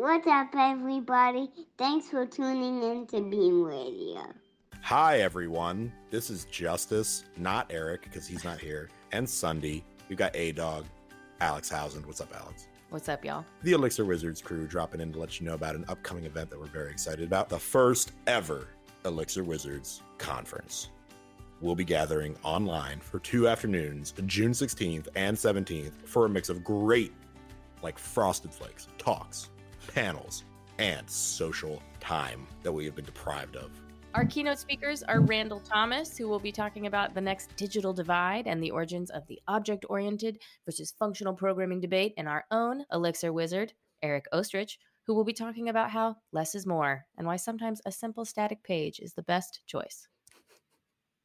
What's up, everybody? Thanks for tuning in to Beam Radio. Hi, everyone. This is Justus, not Eric, because he's not here, and Sundi. We've got A Dog, Alex Housen. What's up, Alex? What's up, y'all? The Elixir Wizards crew dropping in to let you know about an upcoming event that we're very excited about the first ever Elixir Wizards conference. We'll be gathering online for two afternoons, June 16th and 17th, for a mix of great, like frosted flakes, talks, panels, and social time that we have been deprived of. Our keynote speakers are Randall Thomas, who will be talking about the next digital divide and the origins of the object oriented versus functional programming debate, and our own Elixir wizard, Eric Oestrich, who will be talking about how less is more and why sometimes a simple static page is the best choice.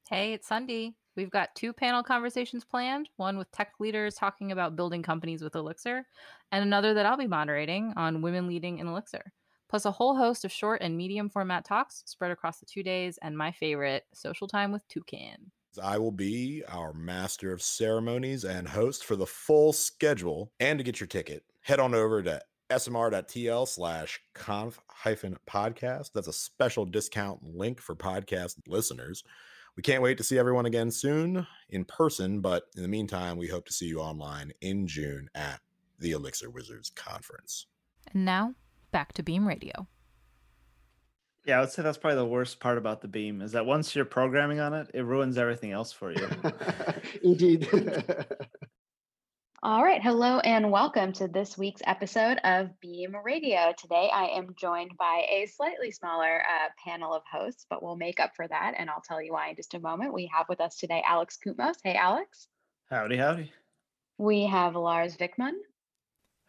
Hey, it's Sundi. We've got two panel conversations planned one with tech leaders talking about building companies with Elixir, and another that I'll be moderating on women leading in Elixir plus a whole host of short and medium format talks spread across the two days, and my favorite, social time with Toucan. I will be our master of ceremonies and host for the full schedule. And to get your ticket, head on over to smr.tl slash conf hyphen podcast. That's a special discount link for podcast listeners. We can't wait to see everyone again soon in person, but in the meantime, we hope to see you online in June at the Elixir Wizards Conference. And now back to Beam Radio. Yeah, I would say that's probably the worst part about the Beam is that once you're programming on it, it ruins everything else for you. Indeed. All right. Hello and welcome to this week's episode of Beam Radio. Today I am joined by a slightly smaller uh, panel of hosts, but we'll make up for that. And I'll tell you why in just a moment. We have with us today Alex Koutmos. Hey, Alex. Howdy, howdy. We have Lars Wikman.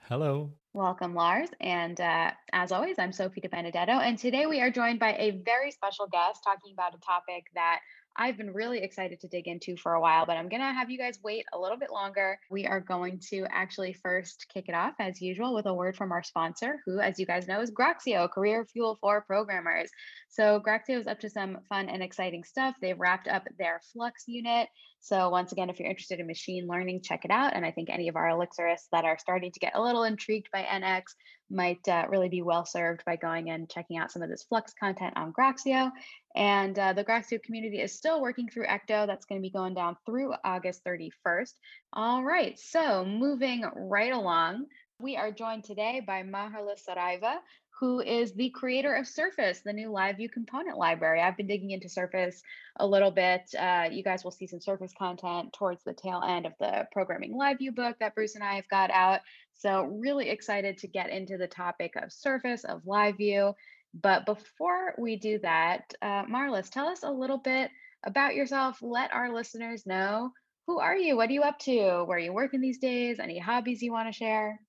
Hello. Welcome, Lars. And uh, as always, I'm Sophie De Benedetto. And today we are joined by a very special guest talking about a topic that I've been really excited to dig into for a while, but I'm going to have you guys wait a little bit longer. We are going to actually first kick it off, as usual, with a word from our sponsor, who, as you guys know, is Groxio, Career Fuel for Programmers. So, Groxio is up to some fun and exciting stuff. They've wrapped up their Flux unit. So, once again, if you're interested in machine learning, check it out. And I think any of our Elixirists that are starting to get a little intrigued by NX might uh, really be well served by going and checking out some of this Flux content on Groxio. And uh, the Groxio community is still working through Ecto. That's going to be going down through August 31st. All right, so moving right along, we are joined today by Marlus Saraiva, who is the creator of Surface, the new LiveView component library. I've been digging into Surface a little bit. Uh, you guys will see some Surface content towards the tail end of the Programming LiveView book that Bruce and I have got out. So, really excited to get into the topic of Surface, of LiveView. But before we do that, uh, Marlus, tell us a little bit about yourself. Let our listeners know who are you? What are you up to? Where are you working these days? Any hobbies you want to share?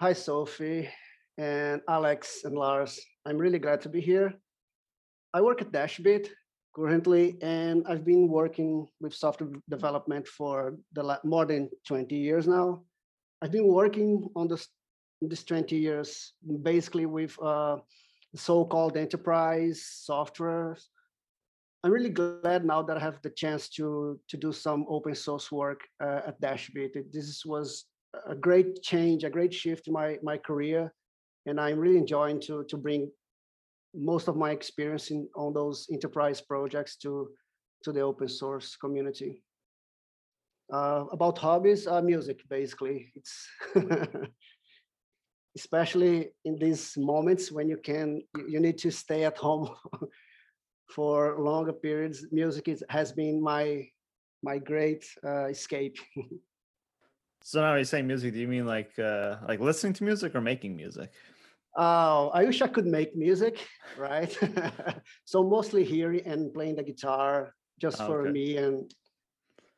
Hi, Sophie and Alex and Lars. I'm really glad to be here. I work at Dashbit currently, and I've been working with software development for the more than 20 years now. I've been working on this this 20 years basically with uh, so-called enterprise software. I'm really glad now that I have the chance to to do some open source work uh, at Dashbit. This was a great change, a great shift in my my career and I'm really enjoying to to bring most of my experience in on those enterprise projects to to the open source community. Uh, about hobbies, uh, music basically. It's especially in these moments when you can you need to stay at home for longer periods. Music is, has been my my great uh, escape. so now you're saying music. Do you mean like uh, like listening to music or making music? Oh, I wish I could make music, right? so mostly hearing and playing the guitar just for okay. me and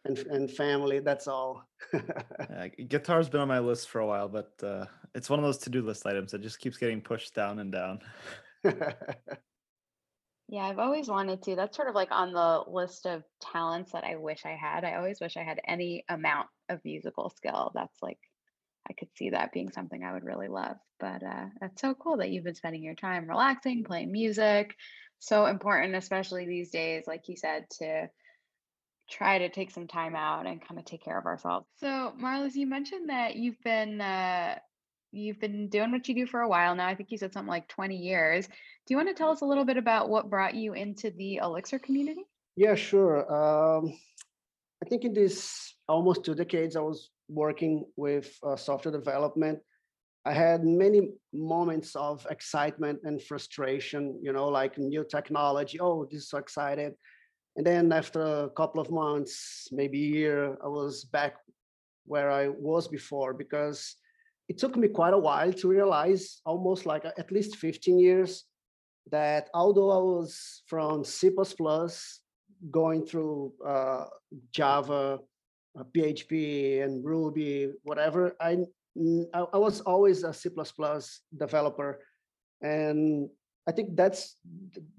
and and family. That's all. yeah, guitar's been on my list for a while, but uh, it's one of those to-do list items that just keeps getting pushed down and down. yeah, I've always wanted to. That's sort of like on the list of talents that I wish I had. I always wish I had any amount of musical skill. That's like I could see that being something I would really love. But uh, that's so cool that you've been spending your time relaxing, playing music. So important, especially these days, like you said, to try to take some time out and kind of take care of ourselves. So, Marlus, you mentioned that you've been uh, you've been doing what you do for a while now. I think you said something like 20 years. Do you want to tell us a little bit about what brought you into the Elixir community? Yeah, sure. Um, I think in this almost two decades, I was working with uh, software development. I had many moments of excitement and frustration, you know, like new technology. Oh, this is so excited. And then after a couple of months, maybe a year, I was back where I was before because it took me quite a while to realize, almost like at least 15 years, that although I was from C++, going through uh, Java, uh, PHP, and Ruby, whatever, I, I was always a C++ developer. And I think that's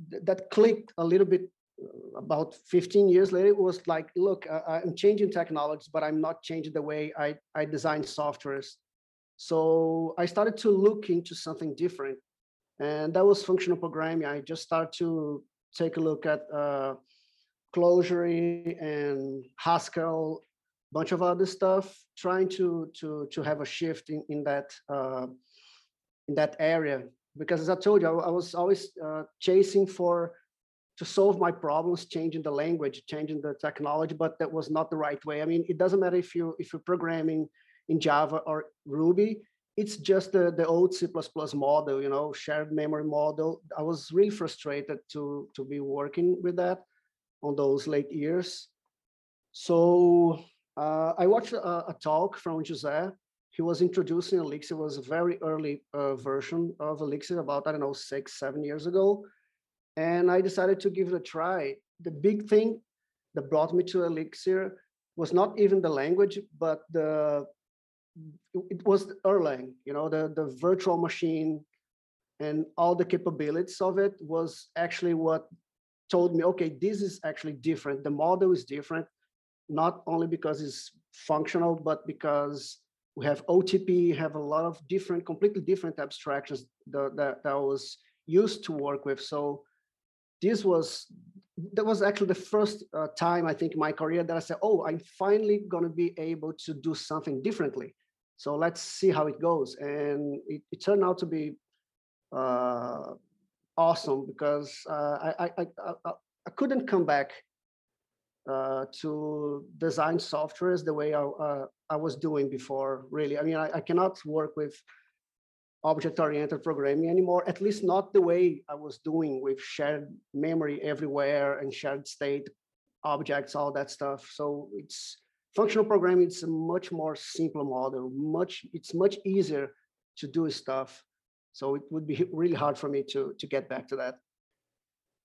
that clicked a little bit uh, about 15 years later. It was like look i'm changing technologies but i'm not changing the way i i design softwares. So i started to look into something different. And that was functional programming. I just started to take a look at uh, Clojure and haskell bunch of other stuff trying to to to have a shift in in that uh, in that area. Because as i told you i, I was always uh, chasing for to solve my problems changing the language changing the technology but that was not the right way. I mean it doesn't matter if you if you're programming in java or ruby it's just the, the old c++ model you know shared memory model. I was really frustrated to to be working with that on those late years. So uh, i watched a, a, talk from jose he was introducing elixir. It was a very early uh, version of elixir about i don't know six seven years ago. And I decided to give it a try. The big thing that brought me to Elixir was not even the language, but the it was Erlang, you know, the, the virtual machine. And all the capabilities of it was actually what told me, okay, this is actually different. The model is different, not only because it's functional, but because we have OTP, have a lot of different, completely different abstractions that, that, that I was used to work with. So this was that was actually the first uh, time I think in my career that I said, "Oh, I'm finally going to be able to do something differently." So let's see how it goes, and it, it turned out to be uh, awesome because uh, I, I, I, I couldn't come back uh, to design softwares the way I, uh, I was doing before. Really, I mean, I, I cannot work with object-oriented programming anymore, at least not the way I was doing with shared memory everywhere and shared state objects, all that stuff. So it's functional programming, it's a much more simple model, much it's much easier to do stuff. So it would be really hard for me to to get back to that.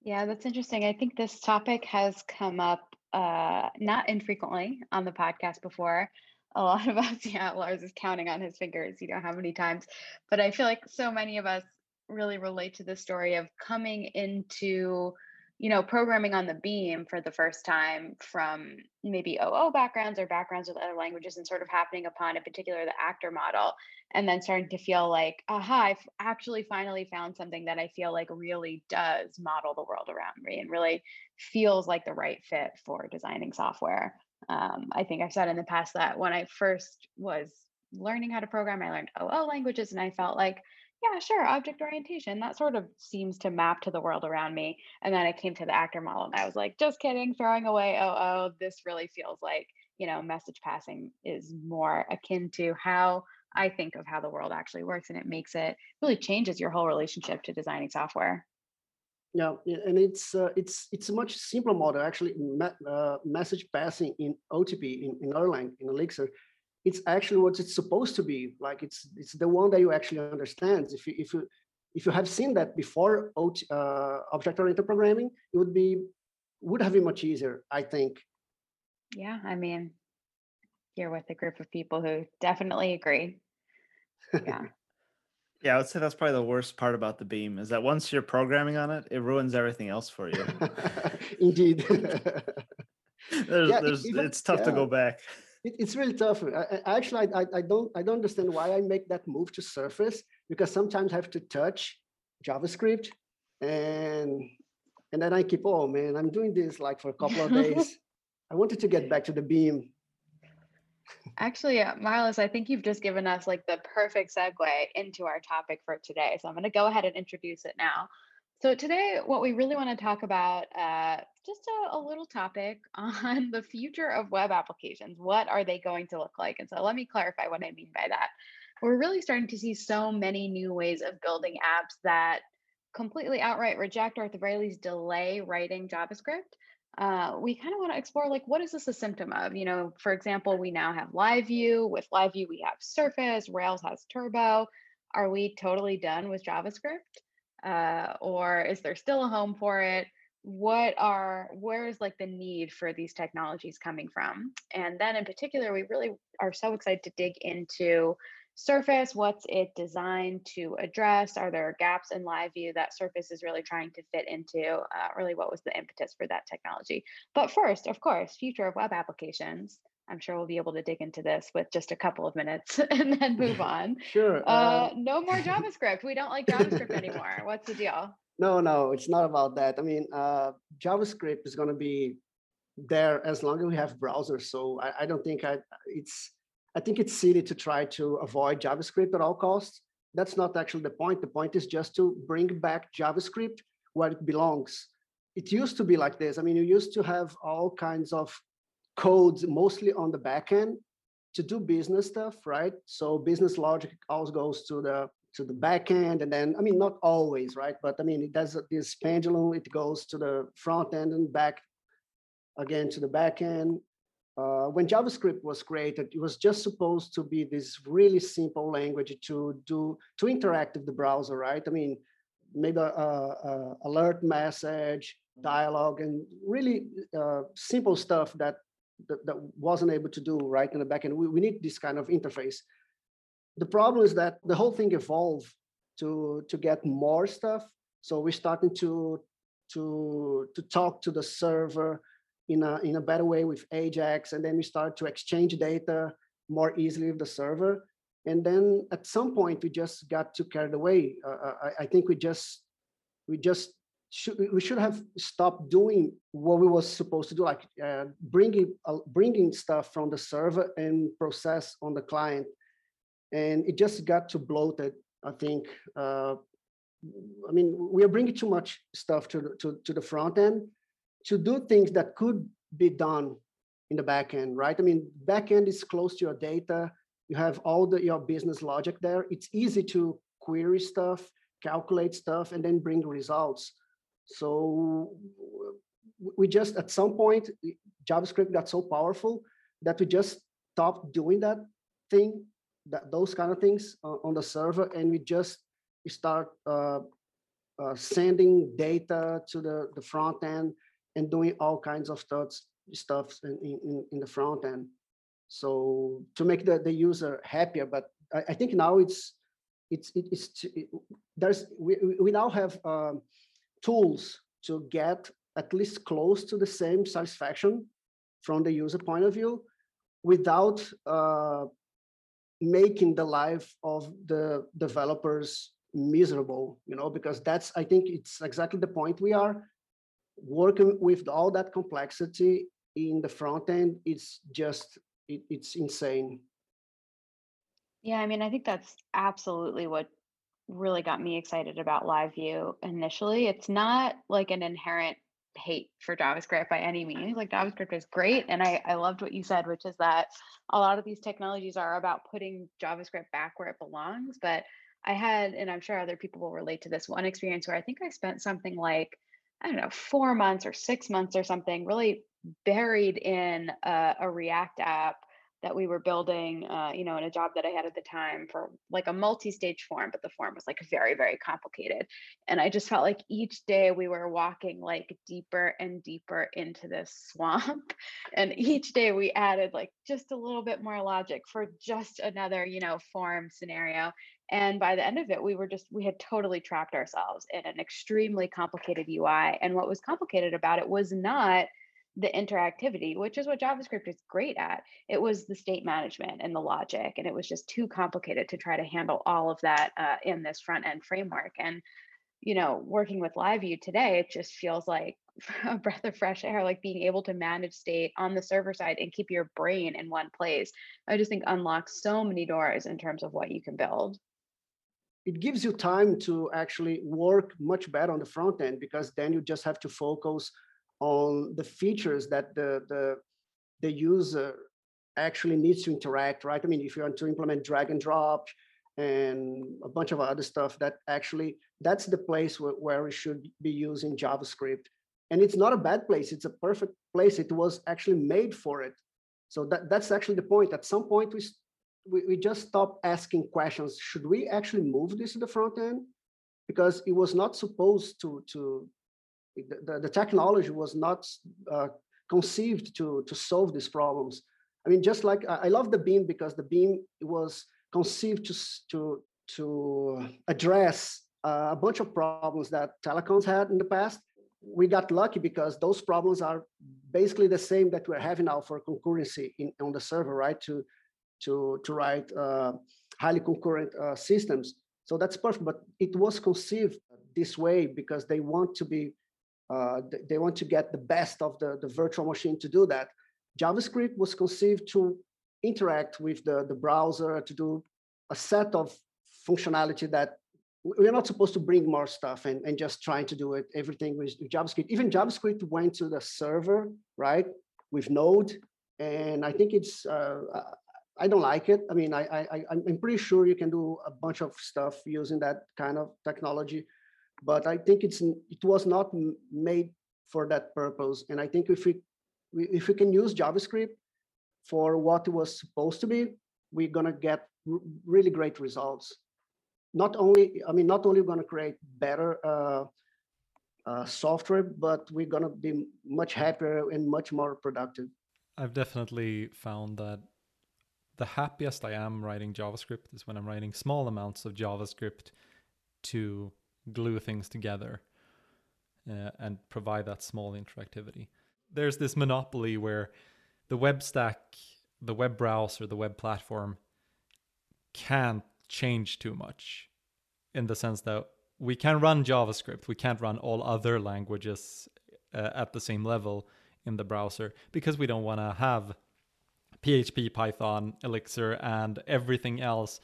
Yeah, that's interesting. I think this topic has come up uh, not infrequently on the podcast before a lot of us, yeah, Lars is counting on his fingers, you know, how many times. But I feel like so many of us really relate to the story of coming into, you know, programming on the beam for the first time from maybe OO backgrounds or backgrounds with other languages and sort of happening upon, in particular, the actor model, and then starting to feel like, aha, I've actually finally found something that I feel like really does model the world around me and really feels like the right fit for designing software. Um, I think I've said in the past that when I first was learning how to program, I learned OO languages and I felt like, yeah, sure, object orientation, that sort of seems to map to the world around me. And then I came to the actor model and I was like, just kidding, throwing away OO. This really feels like, you know, message passing is more akin to how I think of how the world actually works. And it makes it really changes your whole relationship to designing software. Yeah, and it's uh, it's it's a much simpler model actually. uh, message passing in OTP in, in Erlang in Elixir, it's actually what it's supposed to be. Like it's it's the one that you actually understand. If you if you if you have seen that before uh, object-oriented programming, it would be would have been much easier, I think. Yeah, I mean, you're with a group of people who definitely agree. Yeah. Yeah, I would say that's probably the worst part about the beam is that once you're programming on it, it ruins everything else for you. Indeed. there's, yeah, there's, even, it's tough yeah. to go back. It, it's really tough. I, I, actually, I, I don't, I don't understand why I make that move to Surface because sometimes I have to touch JavaScript, and and then I keep, oh man, I'm doing this like for a couple of days. I wanted to get back to the beam. Actually, uh, Marlus, I think you've just given us like the perfect segue into our topic for today. So I'm going to go ahead and introduce it now. So today, what we really want to talk about, uh, just a, a little topic on the future of web applications. What are they going to look like? And so let me clarify what I mean by that. We're really starting to see so many new ways of building apps that completely outright reject or at the very least delay writing JavaScript. Uh, we kind of want to explore like what is this a symptom of? You know, for example, we now have Live View. With Live View, we have Surface. Rails has Turbo. Are we totally done with JavaScript? Uh, or is there still a home for it? What are where is like the need for these technologies coming from? And then in particular we really are so excited to dig into surface what's it designed to address? Are there gaps in live view that surface is really trying to fit into uh, really what was the impetus for that technology? But first of course future of web applications I'm sure we'll be able to dig into this with just a couple of minutes and then move on. Sure. Uh, Uh, no more JavaScript. We don't like JavaScript anymore. What's the deal? no, no, it's not about that. I mean, uh, JavaScript is going to be there as long as we have browsers. So I, I don't think I, it's, I think it's silly to try to avoid JavaScript at all costs. That's not actually the point. The point is just to bring back JavaScript where it belongs. It used to be like this. I mean, you used to have all kinds of codes, mostly on the back end, to do business stuff, right? So business logic always goes to the to the back end, and then I mean, not always, right? But I mean, it does this pendulum. It goes to the front end and back again to the back end. Uh, when JavaScript was created, it was just supposed to be this really simple language to do to interact with the browser, right? I mean, maybe a, a alert message, dialogue, and really uh, simple stuff that, that, that wasn't able to do right in the backend. We, we need this kind of interface. The problem is that the whole thing evolved to to get more stuff. So we're starting to to to talk to the server in a in a better way with Ajax, and then we start to exchange data more easily with the server. And then at some point, we just got too carried away. Uh, I, I think we just we just should we should have stopped doing what we was supposed to do, like uh, bringing uh, bringing stuff from the server and process on the client. And it just got too bloated. I think. Uh, I mean, we are bringing too much stuff to the, to, to the front end to do things that could be done in the back end, right? I mean, back end is close to your data. You have all the your business logic there. It's easy to query stuff, calculate stuff, and then bring results. So we just at some point JavaScript got so powerful that we just stopped doing that thing, that those kind of things uh, on the server, and we just start uh, uh, sending data to the, the front end and doing all kinds of stuff stuff in, in, in the front end. So to make the, the user happier, but I, I think now it's it's it's it, there's we, we now have um, tools to get at least close to the same satisfaction from the user point of view without uh, making the life of the developers miserable you know because that's i think it's exactly the point we are working with all that complexity in the front end. It's just it, it's insane. Yeah, I mean, I think that's absolutely what really got me excited about Live View initially. It's not like an inherent hate for JavaScript by any means. Like JavaScript is great. And I, I loved what you said, which is that a lot of these technologies are about putting JavaScript back where it belongs. But I had, and I'm sure other people will relate to this one experience where I think I spent something like, I don't know, four months or six months or something really buried in a, a React app that we were building, uh, you know, in a job that I had at the time for like a multi-stage form, but the form was like very, very complicated. And I just felt like each day we were walking like deeper and deeper into this swamp. And each day we added like just a little bit more logic for just another, you know, form scenario. And by the end of it, we were just, we had totally trapped ourselves in an extremely complicated UI. And what was complicated about it was not the interactivity, which is what JavaScript is great at. It was the state management and the logic, and it was just too complicated to try to handle all of that uh, in this front end framework. And you know, working with LiveView today, it just feels like a breath of fresh air, like being able to manage state on the server side and keep your brain in one place. I just think unlocks so many doors in terms of what you can build. It gives you time to actually work much better on the front end because then you just have to focus on the features that the the the user actually needs to interact, right? I mean, if you want to implement drag and drop and a bunch of other stuff, that actually that's the place where, where we should be using JavaScript. And it's not a bad place; it's a perfect place. It was actually made for it. So that that's actually the point. At some point, we we, we just stop asking questions. Should we actually move this to the front end? Because it was not supposed to to the, the, technology was not uh, conceived to to solve these problems I mean, just like I love the beam because the beam was conceived to to to address uh, a bunch of problems that telecoms had in the past. We got lucky because those problems are basically the same that we're having now for concurrency in, on the server, right? To to to write uh, highly concurrent uh, systems. So that's perfect. But it was conceived this way because they want to be uh, they want to get the best of the, the virtual machine to do that. JavaScript was conceived to interact with the, the browser, to do a set of functionality that we're not supposed to bring more stuff and, and just trying to do it everything with, JavaScript. Even JavaScript went to the server, right, with Node, and I think it's uh, I don't like it. I mean, I, I I'm pretty sure you can do a bunch of stuff using that kind of technology, but I think it's it was not made for that purpose. And I think if we if we can use JavaScript for what it was supposed to be, we're gonna get really great results. Not only, I mean, not only we're to create better uh, uh, software, but we're gonna be much happier and much more productive. I've definitely found that the happiest I am writing JavaScript is when I'm writing small amounts of JavaScript to glue things together uh, and provide that small interactivity. There's this monopoly where the web stack, the web browser, the web platform can't change too much in the sense that we can run JavaScript, we can't run all other languages uh, at the same level in the browser because we don't want to have PHP, Python, Elixir, and everything else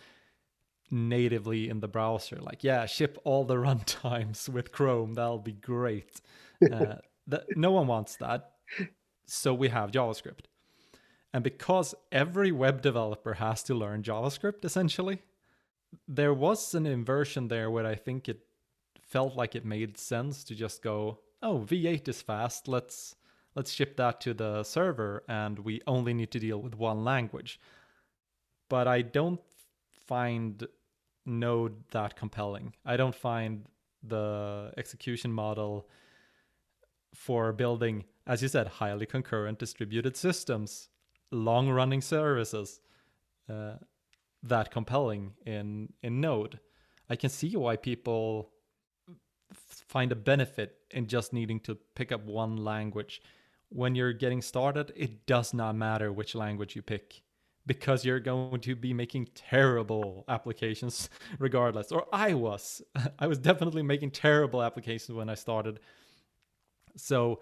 natively in the browser. Like, yeah, ship all the runtimes with Chrome. That'll be great. Uh, that, no one wants that so we have JavaScript. And because every web developer has to learn JavaScript essentially, there was an inversion there where I think it felt like it made sense to just go, oh, V8 is fast. Let's let's ship that to the server and we only need to deal with one language. But I don't find Node that compelling. I don't find the execution model for building as you said, highly concurrent distributed systems, long running services, uh, that compelling in in Node. I can see why people find a benefit in just needing to pick up one language. When you're getting started, it does not matter which language you pick because you're going to be making terrible applications regardless. Or I was. I was definitely making terrible applications when I started. So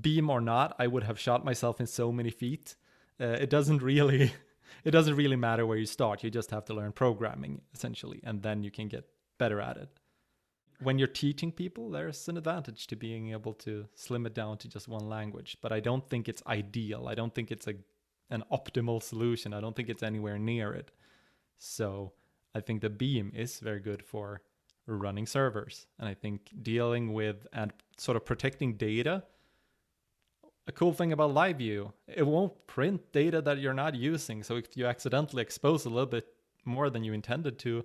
beam or not, I would have shot myself in so many feet. Uh, it doesn't really it doesn't really matter where you start. You just have to learn programming essentially, and then you can get better at it. When you're teaching people, there's an advantage to being able to slim it down to just one language. But I don't think it's ideal. I don't think it's a an optimal solution. I don't think it's anywhere near it. So I think the Beam is very good for running servers. And I think dealing with and sort of protecting data a cool thing about live view it won't print data that you're not using so if you accidentally expose a little bit more than you intended to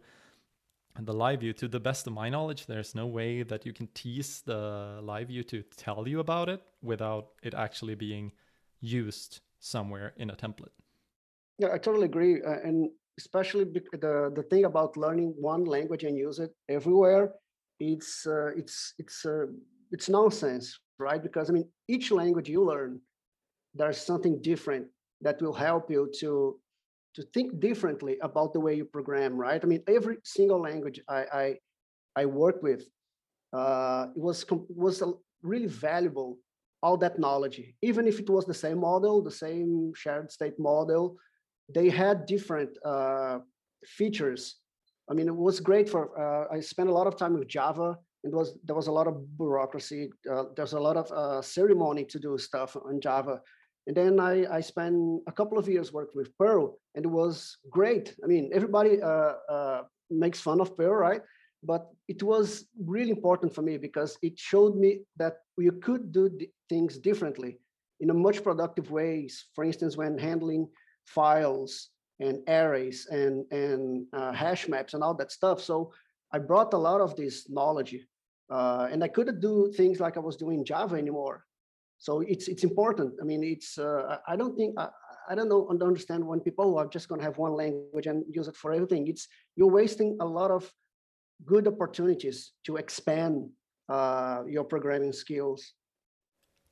the live view to the best of my knowledge there's no way that you can tease the live view to tell you about it without it actually being used somewhere in a template yeah i totally agree uh, and especially the the thing about learning one language and use it everywhere it's uh, it's it's uh, it's nonsense right? Because I mean, each language you learn, there's something different that will help you to to think differently about the way you program, right? I mean, every single language I I, I work with, uh, it was was really valuable all that knowledge. Even if it was the same model, the same shared state model, they had different uh, features. I mean, it was great for. Uh, I spent a lot of time with Java. It was there was a lot of bureaucracy. Uh, there's a lot of uh, ceremony to do stuff on Java. And then I, I spent a couple of years working with Perl, and it was great. I mean, everybody uh, uh, makes fun of Perl, right? But it was really important for me because it showed me that you could do things differently in a much productive ways. For instance, when handling files and arrays and and uh, hash maps and all that stuff. So I brought a lot of this knowledge, uh, and I couldn't do things like I was doing Java anymore. So it's it's important. I mean, it's uh, I don't think I, I don't know understand when people are just going to have one language and use it for everything. It's you're wasting a lot of good opportunities to expand uh, your programming skills.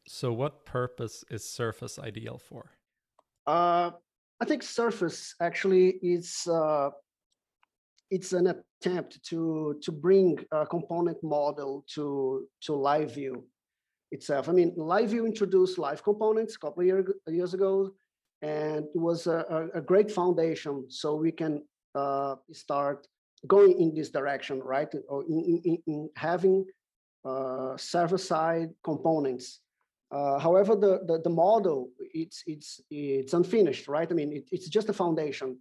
So, what purpose is Surface ideal for? Uh, I think Surface actually is uh, it's an attempt to to bring a component model to to live view itself. I mean, live view introduced live components a couple of year, years ago, and it was a, a, great foundation so we can uh, start going in this direction, right? Or in, in, in having uh, server-side components uh, however, the, the, the model it's it's it's unfinished, right? I mean, it, it's just a foundation.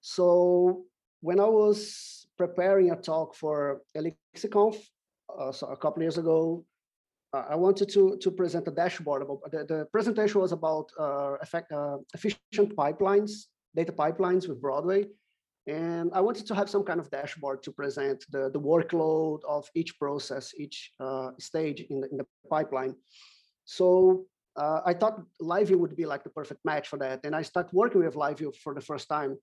So when I was preparing a talk for ElixirConf uh, so a couple years ago, I wanted to to present a dashboard. About, the, the presentation was about uh, effect, uh, efficient pipelines, data pipelines with Broadway, and I wanted to have some kind of dashboard to present the the workload of each process, each uh, stage in the in the pipeline. So uh, I thought LiveView would be like the perfect match for that. And I started working with LiveView for the first time.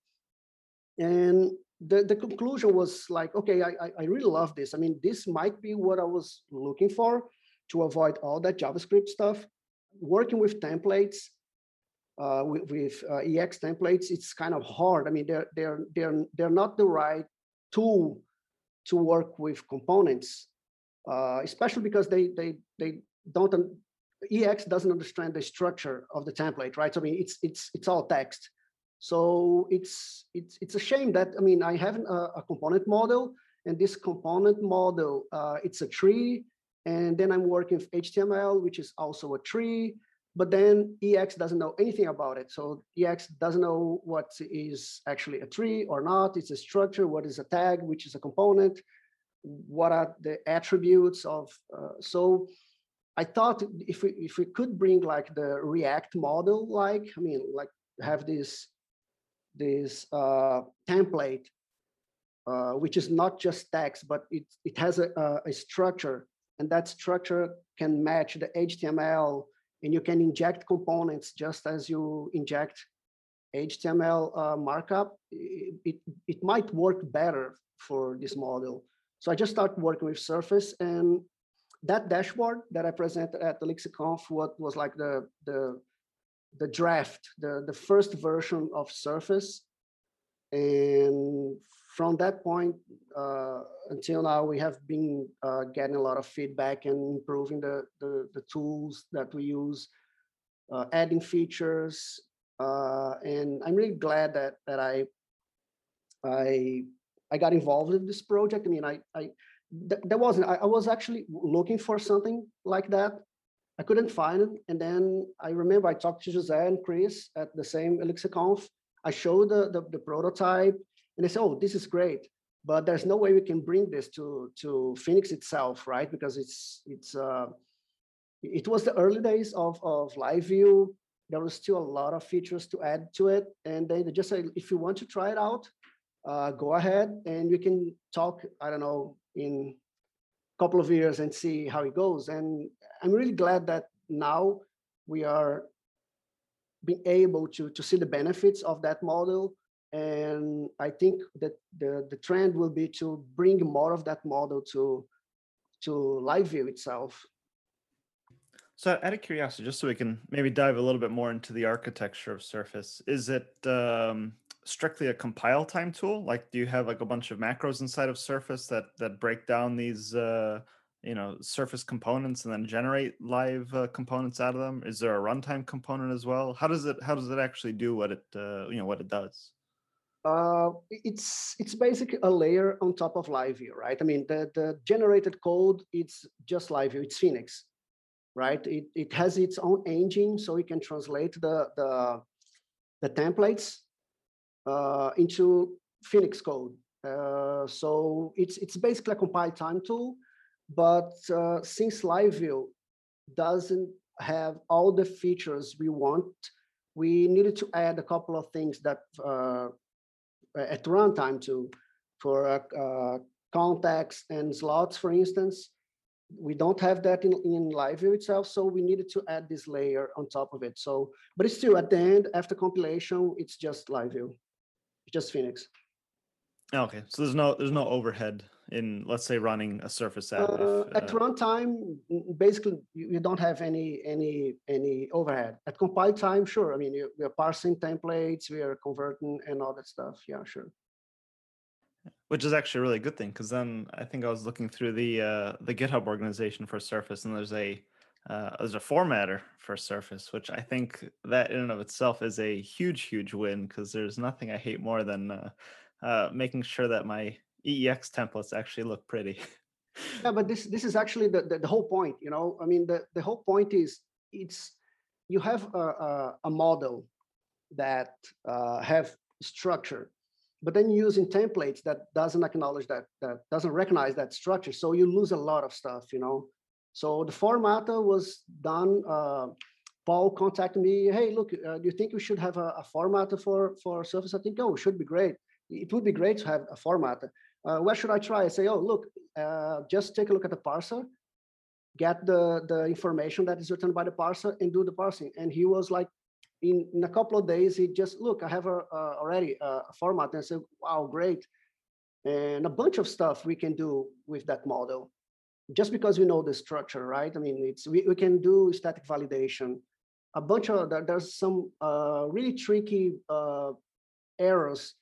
And the, the conclusion was like, okay, I, I really love this. I mean, this might be what I was looking for to avoid all that JavaScript stuff. Working with templates, uh, with, with uh, EEX templates, it's kind of hard. I mean, they're they're they're they're not the right tool to work with components, uh, especially because they they they don't EEX doesn't understand the structure of the template, right? So I mean, it's it's it's all text. So it's it's it's a shame that I mean I have a, a component model, and this component model uh, it's a tree, and then I'm working with HTML, which is also a tree. But then EEX doesn't know anything about it. So EEX doesn't know what is actually a tree or not. It's a structure. What is a tag? Which is a component? What are the attributes of? Uh, so I thought if we if we could bring like the React model, like I mean, like have this this uh, template, uh, which is not just text, but it it has a, a structure, and that structure can match the HTML, and you can inject components just as you inject HTML uh, markup. It, it might work better for this model. So I just started working with Surface, and that dashboard that I presented at the ElixirConf what was like the the the draft, the the first version of Surface, and from that point uh, until now, we have been uh, getting a lot of feedback and improving the the, the tools that we use, uh, adding features, uh, and I'm really glad that that I I I got involved in this project. I mean, I I th- there wasn't. I, I, was actually looking for something like that. I couldn't find it, and then I remember I talked to Jose and Chris at the same ElixirConf. I showed the, the, the prototype, and they said, "Oh, this is great." But there's no way we can bring this to to Phoenix itself, right? Because it's it's uh, it was the early days of of live view there was still a lot of features to add to it and they just say if you want to try it out uh, go ahead and we can talk i don't know in a couple of years and see how it goes. And I'm really glad that now we are being able to, to see the benefits of that model. And I think that the, the trend will be to bring more of that model to, to live view itself. So out of curiosity, just so we can maybe dive a little bit more into the architecture of Surface, is it um, strictly a compile time tool? Like, do you have like a bunch of macros inside of Surface that that break down these, uh, you know surface components and then generate live uh, components out of them is there a runtime component as well how does it how does it actually do what it uh, you know what it does uh, it's it's basically a layer on top of LiveView, right? I mean, the, the generated code, it's just LiveView, it's Phoenix, right? It, it has its own engine, so it can translate the, the, the templates uh, into Phoenix code. Uh, so it's, it's basically a compile time tool, but uh, since LiveView doesn't have all the features we want, we needed to add a couple of things that uh, at runtime to for uh, uh, context and slots, for instance. We don't have that in, in LiveView itself, so we needed to add this layer on top of it. So, but it's still at the end, after compilation, it's just LiveView, it's just Phoenix. Okay, so there's no there's no overhead in let's say running a Surface app. Uh, if, at uh, runtime, basically you, you don't have any any any overhead. At compile time, sure. I mean, you, we are parsing templates, we are converting, and all that stuff. Yeah, sure. which is actually a really good thing because then I think I was looking through the uh, the GitHub organization for Surface, and there's a uh, there's a formatter for Surface, which I think that in and of itself is a huge, huge win because there's nothing I hate more than uh, uh, making sure that my EEX templates actually look pretty. Yeah, but this this is actually the, the, the whole point. You know, I mean, the, the whole point is it's you have a, a, a model that uh, have structure, but then using templates that doesn't acknowledge that that doesn't recognize that structure, so you lose a lot of stuff. You know, so the formatter was done. Uh, Paul contacted me. Hey, look, uh, do you think we should have a, a formatter for for Surface? I think oh, it should be great. It would be great to have a formatter uh, where should I try? I say, oh, look, uh, just take a look at the parser, get the, the information that is written by the parser and do the parsing. And he was like, in, in a couple of days, he just, look, I have a, uh, already a format. And I said, wow, great. And a bunch of stuff we can do with that model just because we know the structure, right? I mean, it's we, we can do static validation. A bunch of, there, there's some uh, really tricky uh, errors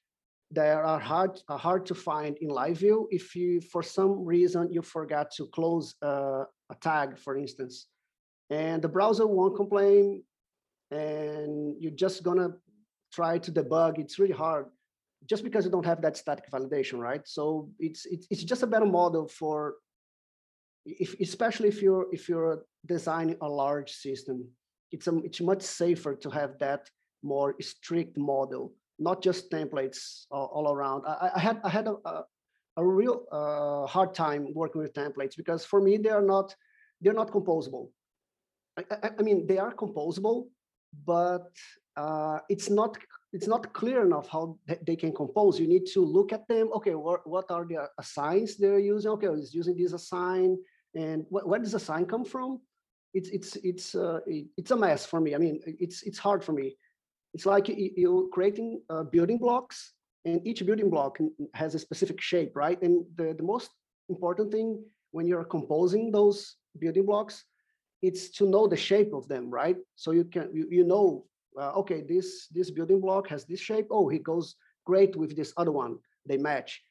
that are hard are hard to find in live view. If you for some reason you forgot to close uh, a tag for instance and the browser won't complain and you're just gonna try to debug it's really hard just because you don't have that static validation right? So it's it's, it's just a better model for if especially if you're if you're designing a large system it's a, it's much safer to have that more strict model not just templates all, all around. I, I, had I had a, a, a real uh, hard time working with templates because for me they are not they're not composable. I, I, I mean they are composable, but uh, it's not it's not clear enough how they can compose. You need to look at them. Okay, what, what are the assigns they're using? Okay, it's using this assign, and wh where does the sign come from? It's it's it's uh, it's a mess for me. I mean, it's it's hard for me. It's like you're creating uh, building blocks and each building block has a specific shape, right? And the, the most important thing when you're composing those building blocks, it's to know the shape of them, right? So you can, you, you know, uh, okay, this, this building block has this shape. Oh, it goes great with this other one. They match.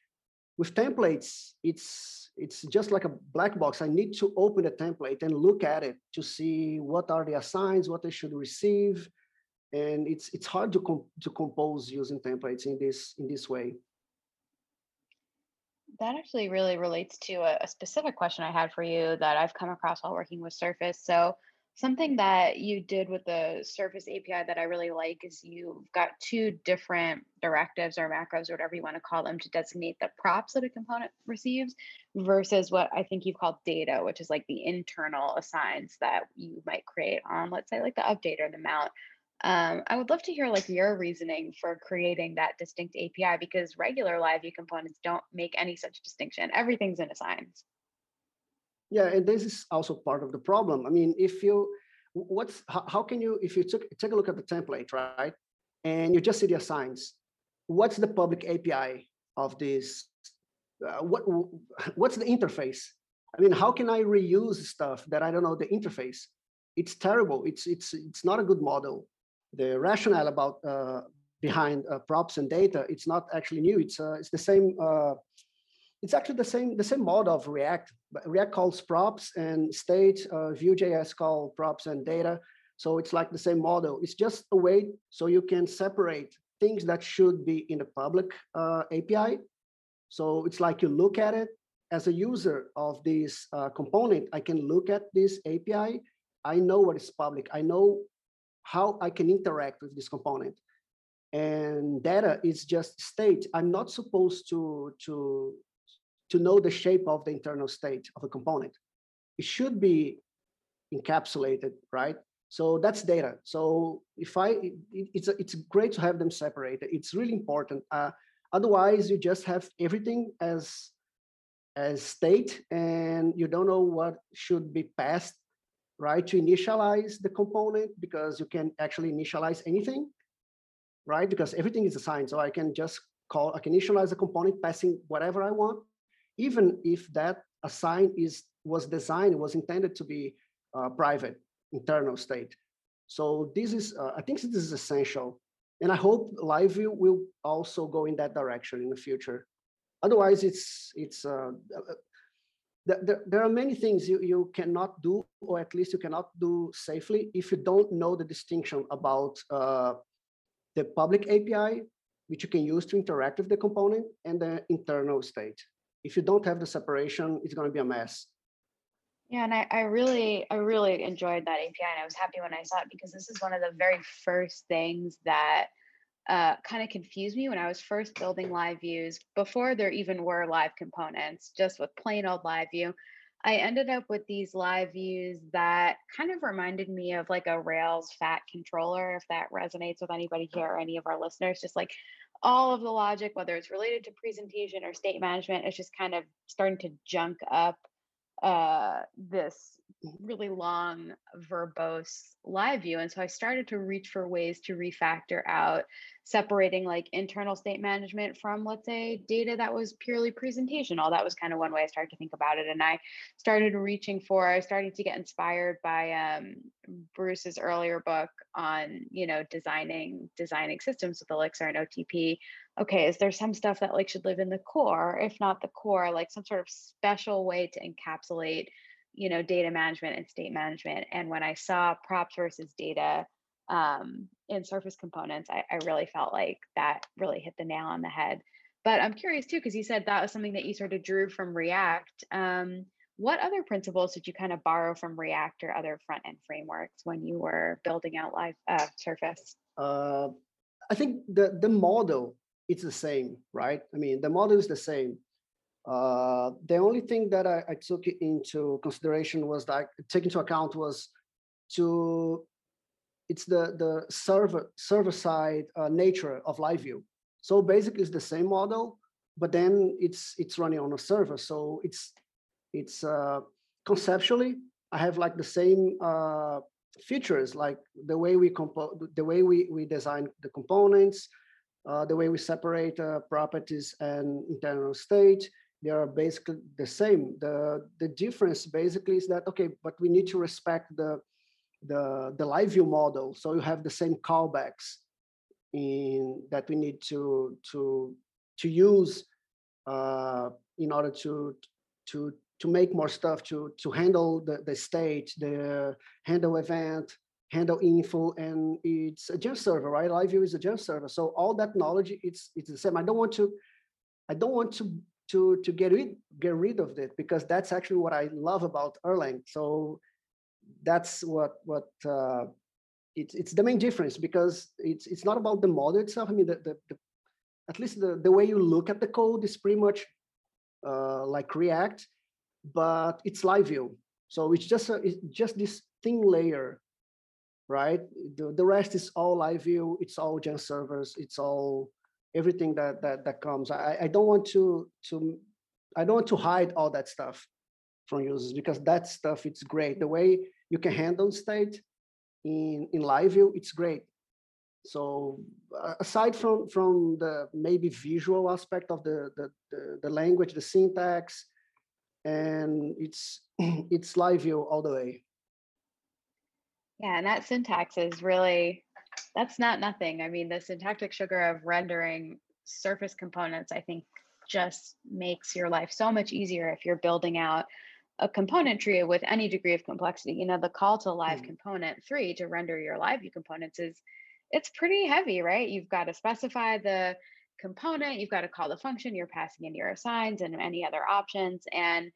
With templates, it's, it's just like a black box. I need to open a template and look at it to see what are the assigns, what they should receive, and it's it's hard to to compose using templates in this in this way that actually really relates to a, a, specific question I had for you that I've come across while working with Surface. So, something that you did with the Surface API that I really like is you've got two different directives or macros or whatever you want to call them to designate the props that a component receives versus what I think you've called data, which is like the internal assigns that you might create on, let's say, like the update or the mount um, I would love to hear like your reasoning for creating that distinct API because regular live view components don't make any such distinction. Everything's in assigns. Yeah, and this is also part of the problem. I mean, if you, what's how, how can you if you took take a look at the template, right, and you just see the assigns, what's the public API of this? Uh, what what's the interface? I mean, how can I reuse stuff that I don't know the interface? It's terrible. It's it's it's not a good model the rationale about uh, behind uh, props and data, it's not actually new. It's uh, it's the same it's actually the same the same model of React. React calls props and state. Vue.js call props and data. So it's like the same model. It's just a way so you can separate things that should be in the public uh, API. So it's like you look at it as a user of this uh, component. I can look at this API. I know what is public. I know how I can interact with this component. And data is just state. I'm not supposed to, to, to know the shape of the internal state of a component. It should be encapsulated, right? So that's data. So if I, it, it's it's great to have them separated. It's really important. Uh, otherwise, you just have everything as as state, and you don't know what should be passed, right? To initialize the component because you can actually initialize anything, right? Because everything is assigned. So I can just call, I can initialize a component passing whatever I want, even if that assign is was designed was intended to be uh, private internal state. So this is, uh, I think this is essential. And I hope LiveView will also go in that direction in the future. Otherwise, it's, it's uh there, there are many things you, you cannot do, or at least you cannot do safely if you don't know the distinction about uh, the public API, which you can use to interact with the component, and the internal state. If you don't have the separation, it's going to be a mess. Yeah, and I, I really, I really enjoyed that API, and I was happy when I saw it because this is one of the very first things that uh, kind of confused me when I was first building live views before there even were live components, just with plain old live view. I ended up with these live views that kind of reminded me of like a Rails fat controller, if that resonates with anybody here or any of our listeners, just like all of the logic, whether it's related to presentation or state management, it's just kind of starting to junk up uh, this really long verbose live view and so i started to reach for ways to refactor out separating like internal state management from let's say data that was purely presentational that was kind of one way i started to think about it and i started reaching for i started to get inspired by um, bruce's earlier book on you know designing designing systems with elixir and otp okay is there some stuff that like should live in the core? If not the core like some sort of special way to encapsulate you know data management and state management and when i saw props versus data um, in surface components I, I really felt like that really hit the nail on the head. But i'm curious too because you said that was something that you sort of drew from react. Um, what other principles did you kind of borrow from react or other front end frameworks when you were building out live uh, surface? Uh, i think the the model it's the same right? I mean the model is the same uh, the only thing that I, I, took into consideration was that take into account was to it's the the server server side uh, nature of LiveView. So basically, it's the same model, but then it's it's running on a server. So it's it's uh, conceptually I have like the same uh, features, like the way we compo- the way we we design the components, uh, the way we separate properties and internal state they are basically the same. The the difference basically is that okay, but we need to respect the the the live view model. So you have the same callbacks in that we need to to to use uh, in order to to to make more stuff to to handle the the state, the handle event, handle info, and it's a GenServer, right? Live view is a GenServer. So all that knowledge, it's it's the same. I don't want to I don't want to to to get rid get rid of it because that's actually what I love about Erlang. So that's what what uh, it's it's the main difference because it's it's not about the model itself. I mean, the, the, the at least the the way you look at the code is pretty much uh, like React, but it's live view. So it's just a, it's just this thin layer, right? The the rest is all live view. It's all GenServers. It's all everything that that that comes. I, I don't want to to I don't want to hide all that stuff from users because that stuff it's great. The way you can handle state in in live view, it's great. So aside from from the maybe visual aspect of the the the, the language, the syntax, and it's it's live view all the way. Yeah, and that syntax is really that's not nothing. I mean, the syntactic sugar of rendering surface components, I think, just makes your life so much easier if you're building out a component tree with any degree of complexity. You know, the call to live Mhm. component three to render your live view components is it's pretty heavy, right? You've got to specify the component, you've got to call the function, you're passing in your assigns and any other options. And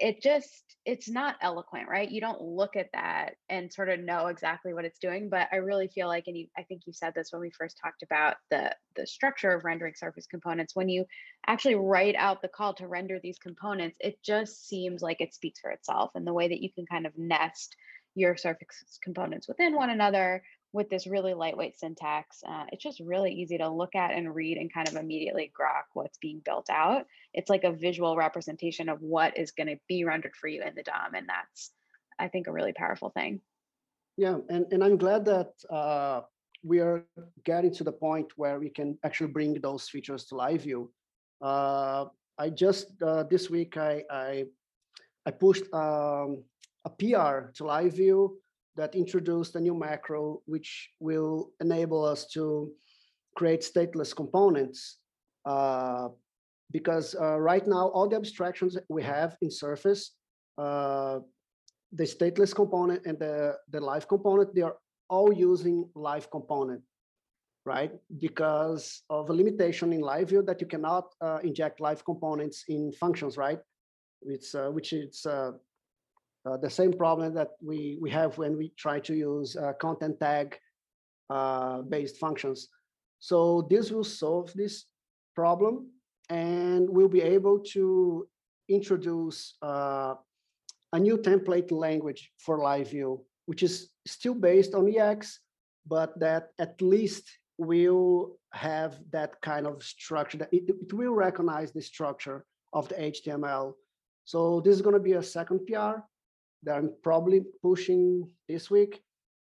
it just it's not eloquent right? You don't look at that and sort of know exactly what it's doing but i really feel like and you, i think you said this when we first talked about the the structure of rendering surface components when you actually write out the call to render these components it just seems like it speaks for itself and the way that you can kind of nest your surface components within one another with this really lightweight syntax. Uh, it's just really easy to look at and read and kind of immediately grok what's being built out. It's like a visual representation of what is going to be rendered for you in the DOM. And that's, I think, a really powerful thing. Yeah, and, and I'm glad that uh, we are getting to the point where we can actually bring those features to live view. Uh, I just uh, this week I I, I pushed um, a PR to live view that introduced a new macro which will enable us to create stateless components. Uh, because uh, right now all the abstractions we have in Surface uh, the stateless component and the, the live component, they are all using live component, right? Because of a limitation in live view that you cannot uh, inject live components in functions, right? It's, uh, which is uh, the same problem that we, we have when we try to use uh, content tag uh, based functions. So this will solve this problem and we'll be able to introduce uh, a new template language for live view, which is still based on EEX, but that at least will have that kind of structure that it, it will recognize the structure of the HTML. So this is going to be a second PR that I'm probably pushing this week.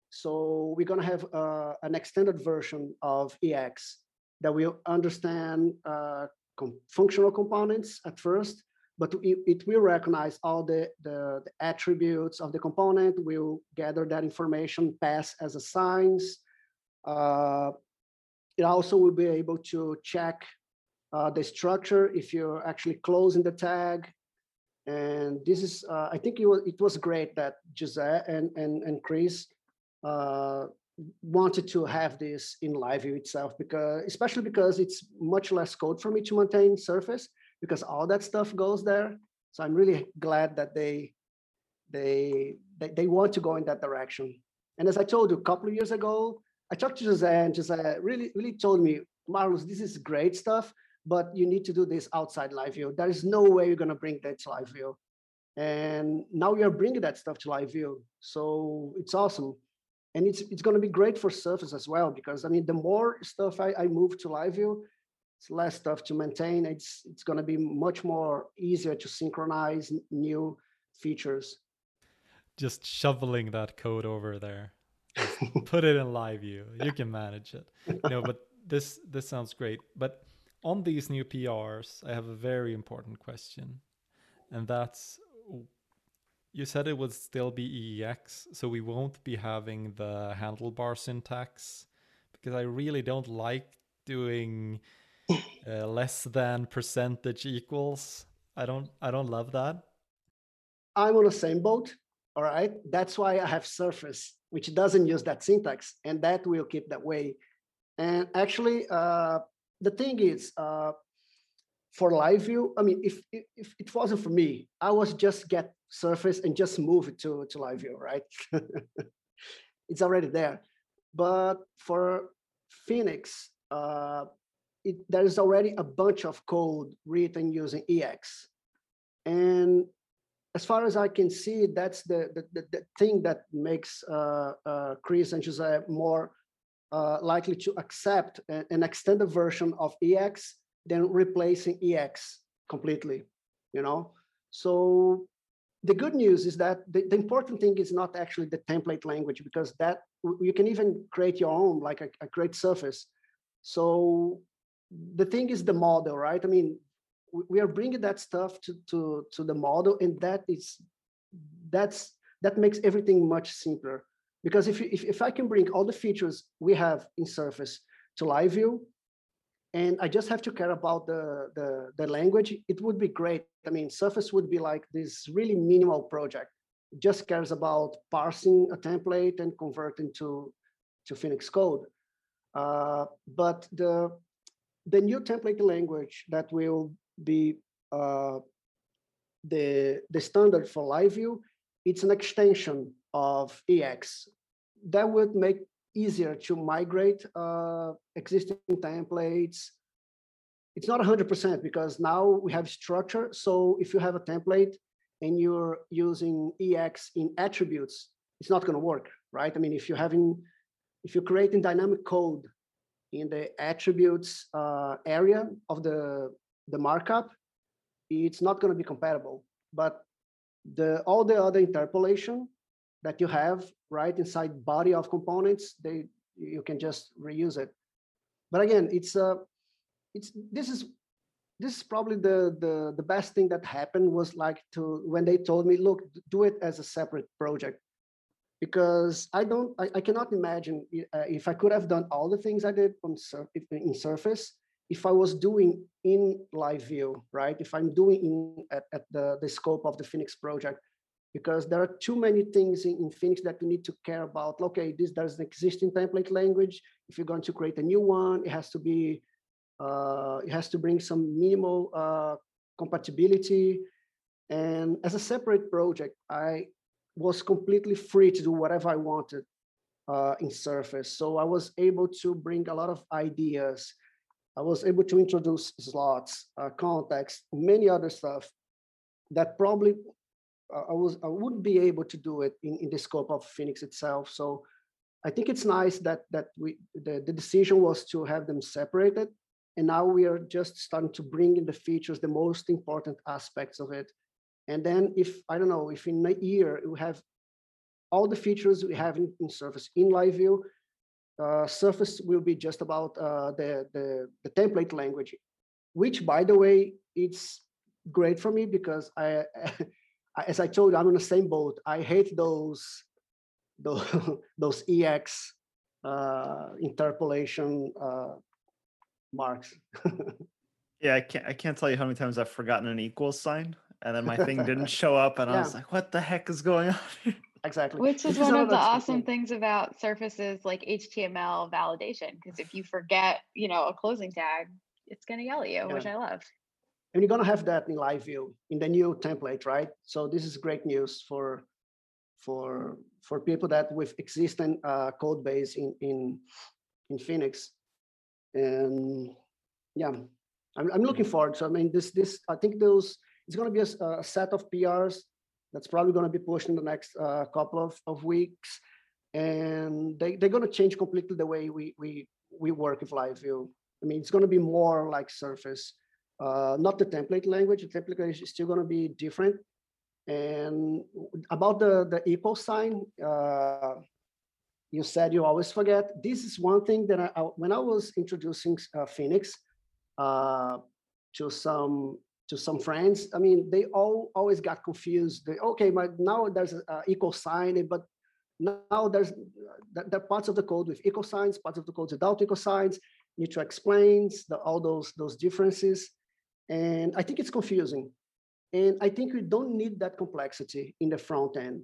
So we're to have uh, an extended version of EEX that will understand uh, com functional components at first, but it, it will recognize all the, the, the, attributes of the component, will gather that information, pass as assigns. Uh, it also will be able to check uh, the structure if you're actually closing the tag. And this is, uh, I think it was, it was great that Jose and, and, and Chris uh, wanted to have this in live view itself because especially because it's much less code for me to maintain surface because all that stuff goes there. So i'm really glad that they they they, they want to go in that direction. And as i told you a couple of years ago i talked to jose and jose really really told me marlus this is great stuff but you need to do this outside live view there is no way you're going to bring that to live view and now are bringing that stuff to live view so it's awesome and it's it's going to be great for Surface as well because I mean the more stuff I, I move to live view, it's less stuff to maintain. It's it's going to be much more easier to synchronize new features. Just shoveling that code over there, put it in live view. You can manage it. No, but this this sounds great. But on these new PRs, I have a very important question, and that's you said it would still be EEX, so we won't be having the handlebar syntax because I really don't like doing uh, less than percentage equals. I don't I don't love that. I'm on the same boat. All right. That's why I have Surface, which doesn't use that syntax, and that will keep that way. And actually, uh, the thing is, uh, for live view, I mean, if, if, if it wasn't for me, I was just get surface and just move it to, to live view, right? it's already there. But for Phoenix, uh, it, there's already a bunch of code written using EEX. And as far as I can see, that's the, the, the, the thing that makes uh, uh, Chris and Jose more uh, likely to accept an, an extended version of EEX than replacing EEX completely, you know? So the good news is that the, the, important thing is not actually the template language because that you can even create your own like a, a great surface. So the thing is the model right? I mean we are bringing that stuff to to to the model and that is that's that makes everything much simpler because if, if if i can bring all the features we have in surface to live view and I just have to care about the, the, the language, it would be great. I mean, Surface would be like this really minimal project. It just cares about parsing a template and converting to, to Phoenix code. Uh, but the, the new template language that will be uh, the, the standard for live view, it's an extension of EEX. That would make easier to migrate uh, existing templates. It's not 100% because now we have structure. So if you have a template and you're using EEX in attributes, it's not going to work, right? I mean, if you're having, if you're creating dynamic code in the attributes uh, area of the, the markup, it's not going to be compatible. But the all the other interpolation that you have right inside body of components, they you can just reuse it. But again, it's uh, it's this is this is probably the the the best thing that happened was like to when they told me, look, do it as a separate project, because I don't I, I cannot imagine uh, if I could have done all the things I did on in Surface if I was doing in live view, right? If I'm doing in at, at the, the scope of the Phoenix project, because there are too many things in, in Phoenix that you need to care about. Okay, this there's an existing template language. If you're going to create a new one, it has to be uh, it has to bring some minimal uh, compatibility. And as a separate project, I was completely free to do whatever I wanted uh, in Surface. So I was able to bring a lot of ideas. I was able to introduce slots, uh, context, many other stuff that probably I was I wouldn't be able to do it in, in the scope of Phoenix itself. So I think it's nice that that we the, the decision was to have them separated. And now we are just starting to bring in the features, the most important aspects of it. And then if I don't know, if in a year we have all the features we have in, in Surface in live view, uh, Surface will be just about uh, the, the the template language, which by the way, it's great for me because I as I told you, I'm in the same boat. I hate those those, those EEX uh, interpolation uh, marks. yeah, I can't I can't tell you how many times I've forgotten an equal sign, and then my thing didn't show up, and yeah. I was like, "What the heck is going on?" exactly. Which is one of the awesome things about surfaces like HTML validation, because if you forget, you know, a closing tag, it's going to yell at you, yeah. which I love and you're going to have that in live view in the new template right? So this is great news for for for people that with existing uh, code base in in in phoenix. And yeah I'm, I'm looking forward. So i mean this this i think those it's going to be a, a, set of prs that's probably going to be pushed in the next uh, couple of, of weeks. And they, they're going to change completely the way we we we work with live view. I mean it's going to be more like surface uh, not the template language. The template language is still going to be different. And about the, the equal sign, uh, you said you always forget. This is one thing that I, I when I was introducing uh, Phoenix uh, to some to some friends, I mean, they all always got confused. They, okay, but now there's an equal sign, but now there's there are parts of the code with equal signs, parts of the code without equal signs. Need to explain the, all those those differences. And I think it's confusing. And I think we don't need that complexity in the front end.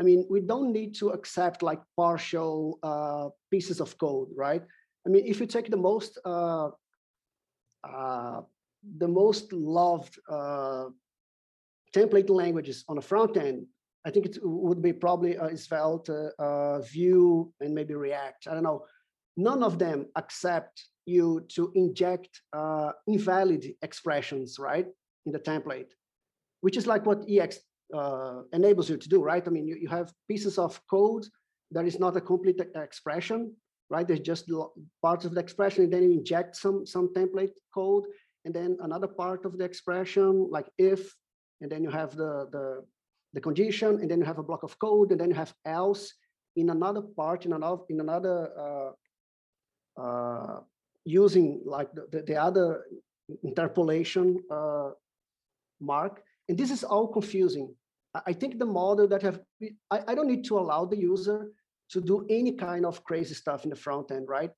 I mean, we don't need to accept like partial uh, pieces of code, right? I mean, if you take the most uh, uh, the most loved uh, template languages on the front end, I think it would be probably uh, Svelte, uh, Vue, and maybe React. I don't know. None of them accept you to inject uh, invalid expressions, right, in the template, which is like what EEX uh, enables you to do, right? I mean, you, you have pieces of code that is not a complete expression, right? There's just parts of the expression, and then you inject some some template code, and then another part of the expression, like if, and then you have the the the condition, and then you have a block of code, and then you have else in another part, in another in another uh, uh, using like the, the other interpolation uh, mark. And this is all confusing. I think the model that have, I, I don't need to allow the user to do any kind of crazy stuff in the front end, right?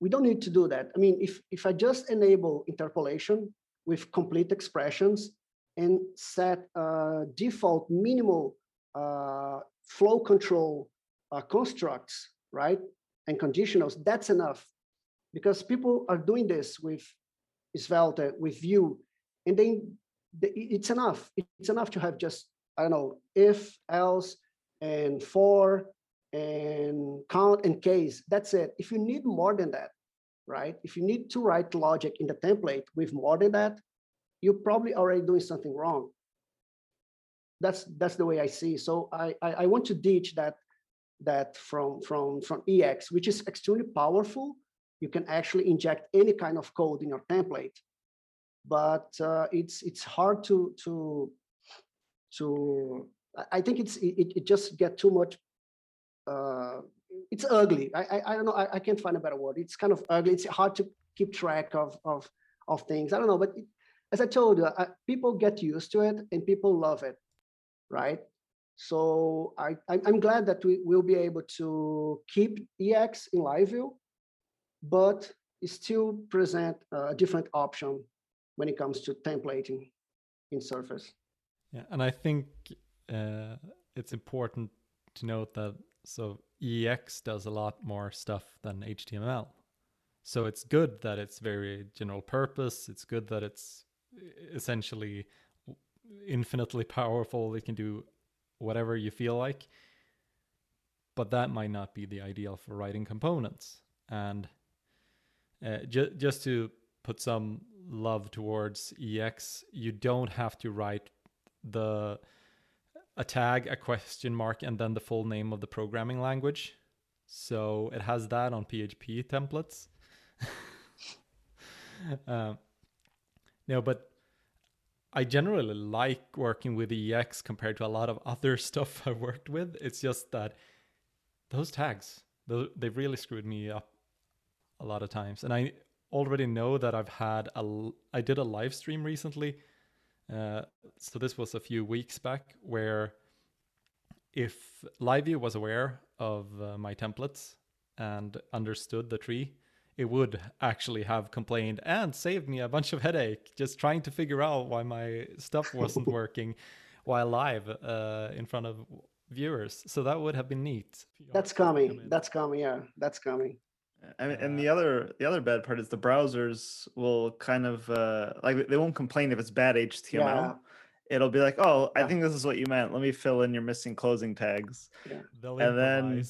we don't need to do that. I mean, if, if I just enable interpolation with complete expressions and set a default minimal uh, flow control uh, constructs, right? And conditionals, that's enough. Because people are doing this with Svelte, with Vue, and then it's enough. It's enough to have just, I don't know, if, else, and for, and count and case. That's it. If you need more than that, right? If you need to write logic in the template with more than that, you're probably already doing something wrong. That's that's the way I see. So I I, I want to ditch that that from from from EEX, which is extremely powerful. You can actually inject any kind of code in your template, but uh, it's it's hard to to to. I think it's it, it just get too much uh, it's ugly. I, I, I don't know. I, I, can't find a better word. It's kind of ugly. It's hard to keep track of of of things. I don't know, but it, as I told you, I, people get used to it and people love it, right? So I, I'm glad that we will be able to keep EEX in live view, but still present a different option when it comes to templating in Surface. Yeah, and I think uh, it's important to note that so EEX does a lot more stuff than HTML. So it's good that it's very general purpose. It's good that it's essentially infinitely powerful. It can do whatever you feel like. But that might not be the ideal for writing components. And uh, ju- just to put some love towards EEX, you don't have to write the a tag, a question mark, and then the full name of the programming language. So it has that on PHP templates. um, no, but I generally like working with EEX compared to a lot of other stuff I've worked with. It's just that those tags, they really screwed me up a lot of times. And I already know that I've had a, I did a live stream recently. Uh, so this was a few weeks back where if LiveView was aware of uh, my templates and understood the tree, it would actually have complained and saved me a bunch of headache just trying to figure out why my stuff wasn't working while live uh, in front of viewers. So that would have been neat. That's coming. That's coming. Yeah, that's coming. I mean, and the other the other bad part is the browsers will kind of uh, like they won't complain if it's bad HTML. Yeah it'll be like, oh, I think this is what you meant. Let me fill in your missing closing tags. Yeah. And then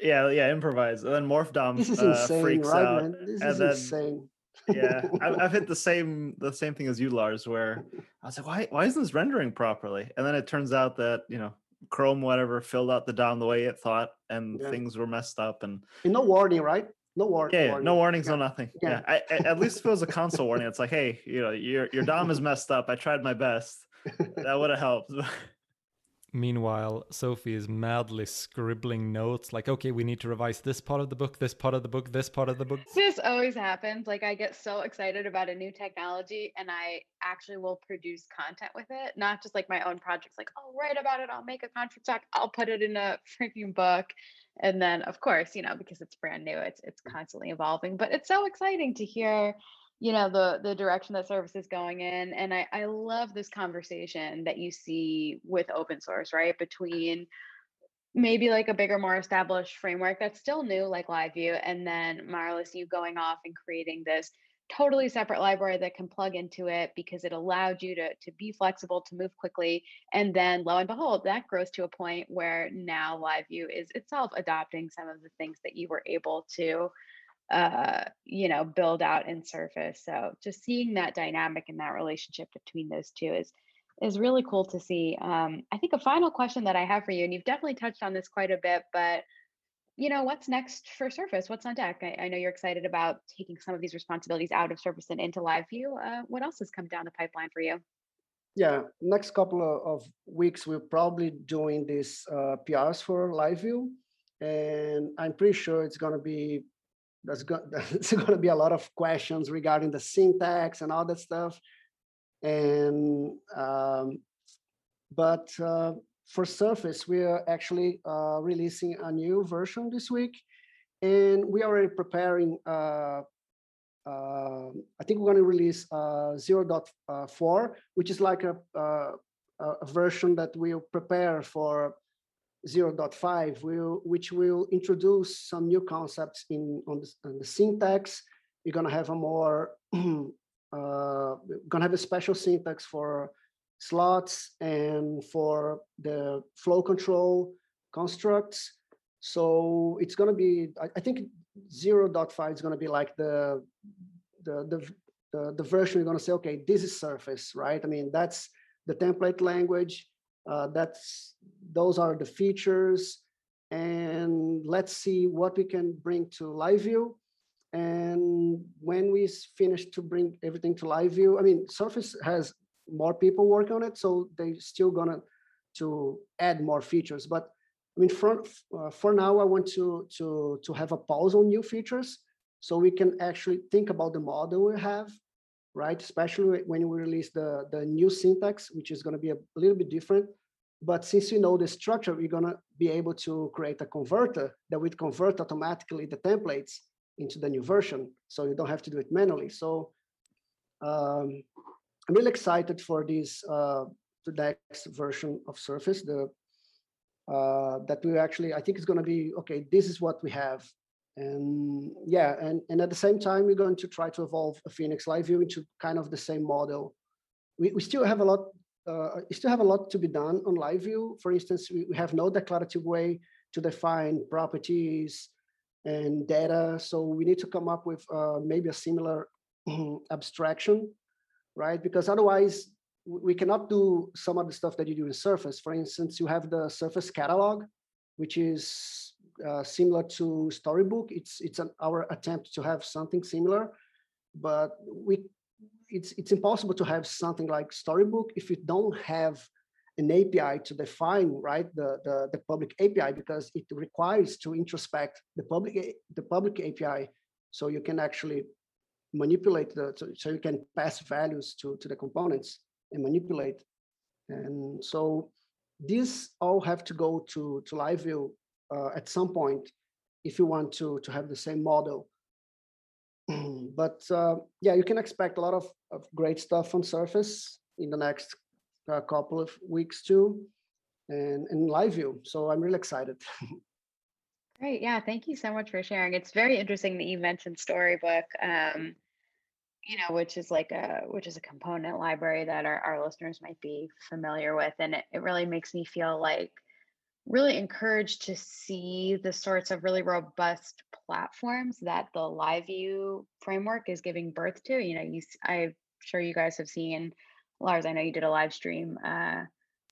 yeah, yeah, improvise. And then morphdom this is uh, insane, freaks right, out. Man? This and is then, insane. yeah, I've, I've hit the same the same thing as you, Lars, where I was like, why why isn't this rendering properly? And then it turns out that you know Chrome whatever filled out the DOM the way it thought, and yeah. things were messed up. And, and no warning, right? No war- yeah, warning. no warnings, yeah. no nothing. Yeah, yeah. I, at least if it was a console warning, it's like, hey, you know, your your DOM is messed up. I tried my best that would have helped. Meanwhile, Sophie is madly scribbling notes like, okay, we need to revise this part of the book, this part of the book, this part of the book. This always happens. Like, I get so excited about a new technology and I actually will produce content with it, not just like my own projects, like, I'll write about it, I'll make a conference talk, I'll put it in a freaking book. And then, of course, you know, because it's brand new, it's it's mm. constantly evolving. But it's so exciting to hear you know the the direction that Surface is going in and I, I love this conversation that you see with open source right between maybe like a bigger more established framework that's still new like LiveView and then Marlus you going off and creating this totally separate library that can plug into it because it allowed you to to be flexible to move quickly and then lo and behold that grows to a point where now LiveView is itself adopting some of the things that you were able to uh, you know, build out and surface. So just seeing that dynamic and that relationship between those two is is really cool to see. Um, I think a final question that I have for you, and you've definitely touched on this quite a bit, but you know, what's next for Surface? What's on deck? I, I know you're excited about taking some of these responsibilities out of Surface and into LiveView. Uh, what else has come down the pipeline for you? Yeah, next couple of, weeks we're probably doing these uh, PRs for LiveView, and I'm pretty sure it's going to be there's, go, there's going to be a lot of questions regarding the syntax and all that stuff. And um, but uh, for Surface, we are actually uh, releasing a new version this week, and we are already preparing. Uh, uh, I think we're going to release uh, 0.4, which is like a, uh, a version that will prepare for 0.5, will, which will introduce some new concepts in on the, on the syntax. We're going to have a more, uh, going to have a special syntax for slots and for the flow control constructs. So it's going to be, I, I think 0.5 is going to be like the, the, the, the, the version you're going to say, okay, this is Surface, right? I mean, that's the template language. Uh, that's those are the features, and let's see what we can bring to live view. And when we finish to bring everything to live view, I mean, Surface has more people work on it, so they're still gonna to add more features. But I mean, for uh, for now, I want to to to have a pause on new features so we can actually think about the model we have right? Especially when we release the, the new syntax, which is going to be a little bit different. But since you know the structure, we're going to be able to create a converter that would convert automatically the templates into the new version. So you don't have to do it manually. So um, I'm really excited for this, uh, the next version of Surface, the uh, that we actually, I think it's going to be, okay, this is what we have. And yeah and and at the same time we're going to try to evolve a phoenix live view into kind of the same model. We, we still have a lot uh, still have a lot to be done on live view. For instance we, we have no declarative way to define properties and data so we need to come up with uh, maybe a similar abstraction right because otherwise we cannot do some of the stuff that you do in surface for instance you have the surface catalog which is uh, similar to Storybook. It's it's an, our attempt to have something similar, but we it's it's impossible to have something like Storybook if you don't have an API to define right the, the the public API because it requires to introspect the public the public API so you can actually manipulate the so, so you can pass values to to the components and manipulate and so these all have to go to to live view uh, at some point if you want to to have the same model. but uh, yeah, you can expect a lot of, of great stuff on Surface in the next uh, couple of weeks too, and in live view. So I'm really excited. Great. Yeah. Thank you so much for sharing. It's very interesting that you mentioned Storybook. Um, you know, which is like a which is a component library that our, our listeners might be familiar with. And it, it really makes me feel like really encouraged to see the sorts of really robust platforms that the live view framework is giving birth to you know you i'm sure you guys have seen lars i know you did a live stream uh,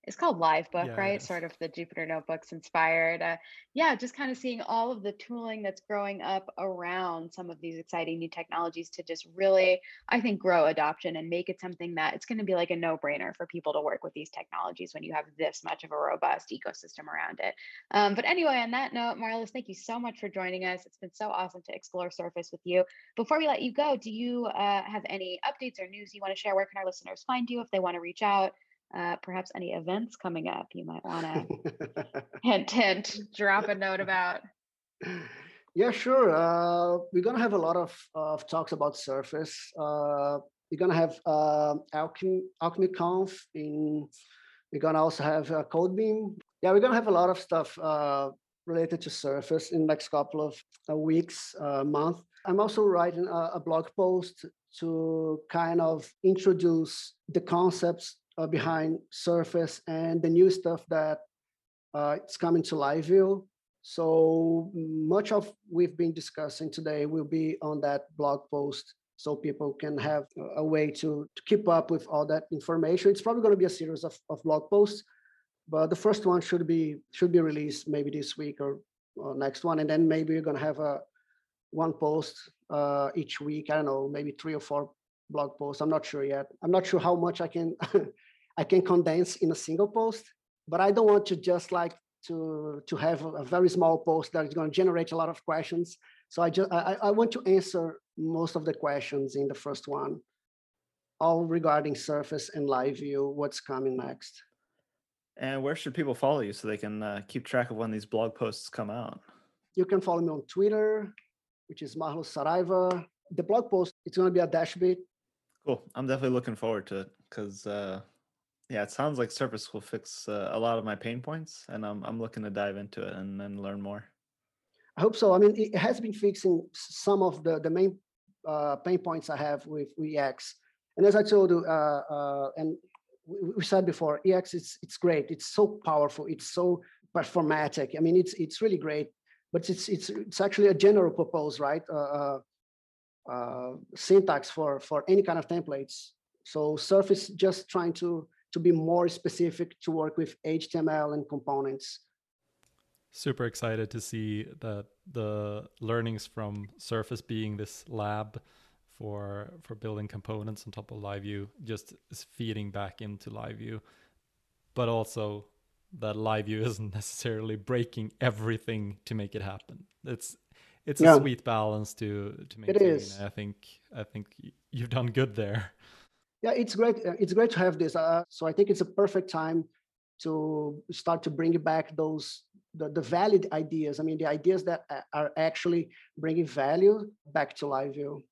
it's called Livebook Yeah, right? sort of the jupyter notebooks inspired uh, yeah just kind of seeing all of the tooling that's growing up around some of these exciting new technologies to just really i think grow adoption and make it something that it's going to be like a no-brainer for people to work with these technologies when you have this much of a robust ecosystem around it. Um, but anyway on that note marlus thank you so much for joining us. It's been so awesome to explore surface with you. Before we let you go do you uh, have any updates or news you want to share? Where can our listeners find you if they want to reach out uh, perhaps any events coming up you might want to hint hint drop a note about yeah, sure. Uh, we're gonna have a lot of, of talks about Surface. Uh, we're gonna have uh, Alchemy AlchemyConf in. We're gonna also have uh, CodeBeam. Yeah, we're gonna have a lot of stuff uh, related to Surface in the next couple of uh, weeks, uh, month. I'm also writing a, a blog post to kind of introduce the concepts uh, behind Surface and the new stuff that uh, it's coming to live view. So much of we've been discussing today will be on that blog post so people can have a- way to, to keep up with all that information. It's probably going to be a series of, of blog posts, but the first one should be should be released maybe this week or, or next one, and then maybe we're going to have a one post uh, each week. I don't know, maybe three or four blog posts. I'm not sure yet. I'm not sure how much I can I can condense in a single post, but I don't want to just like to to have a, very small post that is going to generate a lot of questions. So I just I, I want to answer most of the questions in the first one, all regarding Surface and Live View. What's coming next? And where should people follow you so they can uh, keep track of when these blog posts come out? You can follow me on Twitter, which is Marlus Saraiva. The blog post, it's going to be a dash Dashbit. Cool. I'm definitely looking forward to it because, uh, yeah, it sounds like Surface will fix uh, a lot of my pain points, and I'm I'm looking to dive into it and then learn more. I hope so. I mean, it has been fixing some of the the main uh, pain points I have with, EEX. And as I told you, uh, uh, and we, said before, EEX it's it's great. It's so powerful. It's so performatic. I mean, it's it's really great. But it's it's it's actually a general purpose, right? Uh, syntax for for any kind of templates. So Surface just trying to to be more specific to work with HTML and components. Super excited to see that the learnings from Surface being this lab for for building components on top of LiveView just is feeding back into LiveView, but also that LiveView isn't necessarily breaking everything to make it happen. It's it's yeah. a sweet balance to to maintain. It is. I think I think you've done good there. Yeah, it's great. Uh, it's great to have this. Uh, so I think it's a perfect time to start to bring back those the, the valid ideas. I mean, the ideas that are actually bringing value back to LiveView.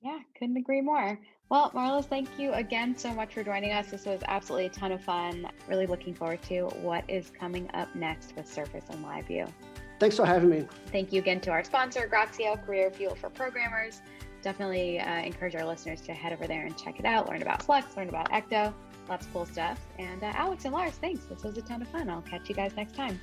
Yeah, couldn't agree more. Well, Marlus, thank you again so much for joining us. This was absolutely a ton of fun. Really looking forward to what is coming up next with Surface and LiveView. Thanks for having me. Thank you again to our sponsor, Groxio Career Fuel for Programmers. Definitely uh, encourage our listeners to head over there and check it out, learn about Flex, learn about Ecto. Lots of cool stuff. And uh, Alex and Lars, thanks. This was a ton of fun. I'll catch you guys next time.